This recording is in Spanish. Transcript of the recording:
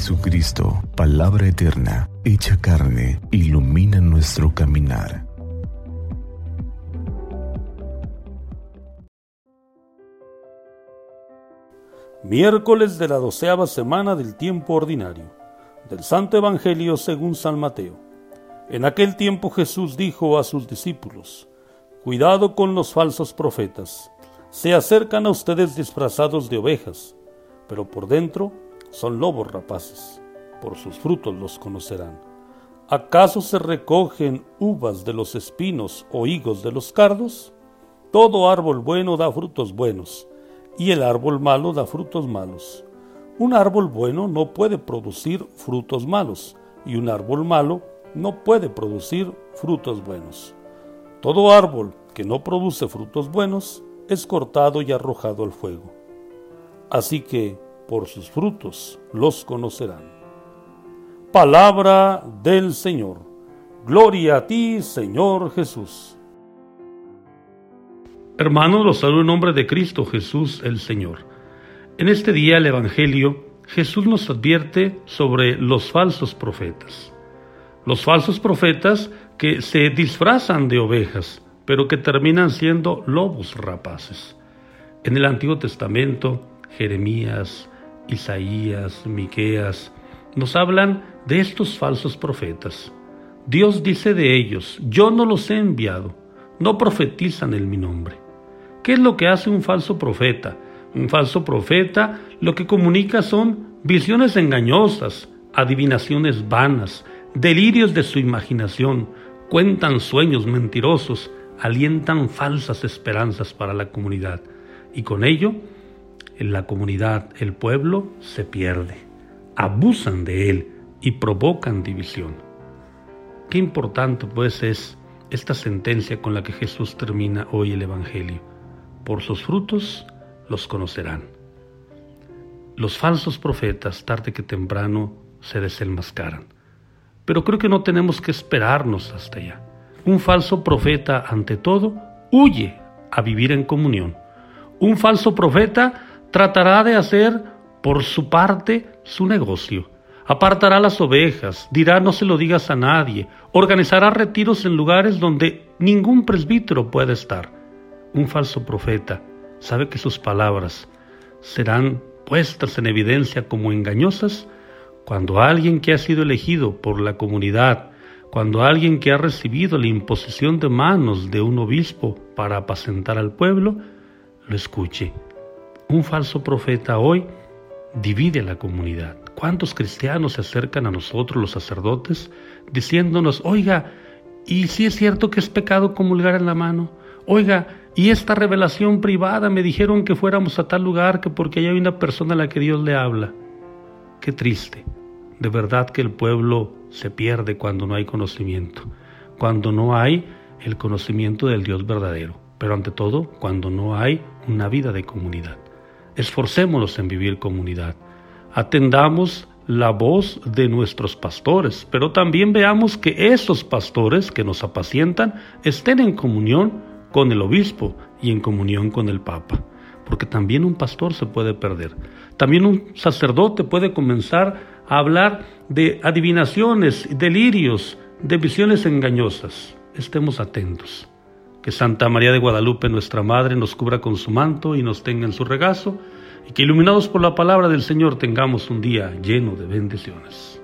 Jesucristo, palabra eterna, hecha carne, ilumina nuestro caminar. Miércoles de la doceava semana del tiempo ordinario. Del Santo Evangelio según San Mateo. En aquel tiempo Jesús dijo a sus discípulos, Cuidado con los falsos profetas. Se acercan a ustedes disfrazados de ovejas, pero por dentro son lobos rapaces. Por sus frutos los conocerán. ¿Acaso se recogen uvas de los espinos o higos de los cardos? Todo árbol bueno da frutos buenos, y el árbol malo da frutos malos. Un árbol bueno no puede producir frutos malos, y un árbol malo no puede producir frutos buenos. Todo árbol que no produce frutos buenos es cortado y arrojado al fuego. Así que por sus frutos los conocerán. Palabra del Señor. Gloria a ti, Señor Jesús. Hermanos, los saludo en nombre de Cristo Jesús el Señor. En este día el Evangelio, Jesús nos advierte sobre los falsos profetas. Los falsos profetas que se disfrazan de ovejas, pero que terminan siendo lobos rapaces. En el Antiguo Testamento, Jeremías, Isaías, Miqueas, nos hablan de estos falsos profetas. Dios dice de ellos, yo no los he enviado, no profetizan en mi nombre. ¿Qué es lo que hace un falso profeta? Un falso profeta lo que comunica son visiones engañosas, adivinaciones vanas, delirios de su imaginación, cuentan sueños mentirosos, alientan falsas esperanzas para la comunidad y con ello la comunidad, el pueblo, se pierde. Abusan de él y provocan división. Qué importante pues es esta sentencia con la que Jesús termina hoy el Evangelio. Por sus frutos los conocerán. Los falsos profetas, tarde que temprano, se desenmascaran. Pero creo que no tenemos que esperarnos hasta allá. Un falso profeta, ante todo, huye a vivir en comunión. Un falso profeta tratará de hacer por su parte su negocio. Apartará las ovejas, dirá no se lo digas a nadie, organizará retiros en lugares donde ningún presbítero puede estar. Un falso profeta sabe que sus palabras serán puestas en evidencia como engañosas cuando alguien que ha sido elegido por la comunidad, cuando alguien que ha recibido la imposición de manos de un obispo para apacentar al pueblo, lo escuche un falso profeta hoy divide la comunidad. ¿Cuántos cristianos se acercan a nosotros, los sacerdotes, diciéndonos, oiga, ¿y si es cierto que es pecado comulgar en la mano? Oiga, y esta revelación privada me dijeron que fuéramos a tal lugar que porque hay una persona a la que Dios le habla. Qué triste. De verdad que el pueblo se pierde cuando no hay conocimiento, cuando no hay el conocimiento del Dios verdadero, pero ante todo cuando no hay una vida de comunidad. Esforcémonos en vivir comunidad. Atendamos la voz de nuestros pastores, pero también veamos que esos pastores que nos apacientan estén en comunión con el obispo y en comunión con el papa, porque también un pastor se puede perder. También un sacerdote puede comenzar a hablar de adivinaciones, delirios, de visiones engañosas. Estemos atentos. Que Santa María de Guadalupe, nuestra Madre, nos cubra con su manto y nos tenga en su regazo, y que iluminados por la palabra del Señor tengamos un día lleno de bendiciones.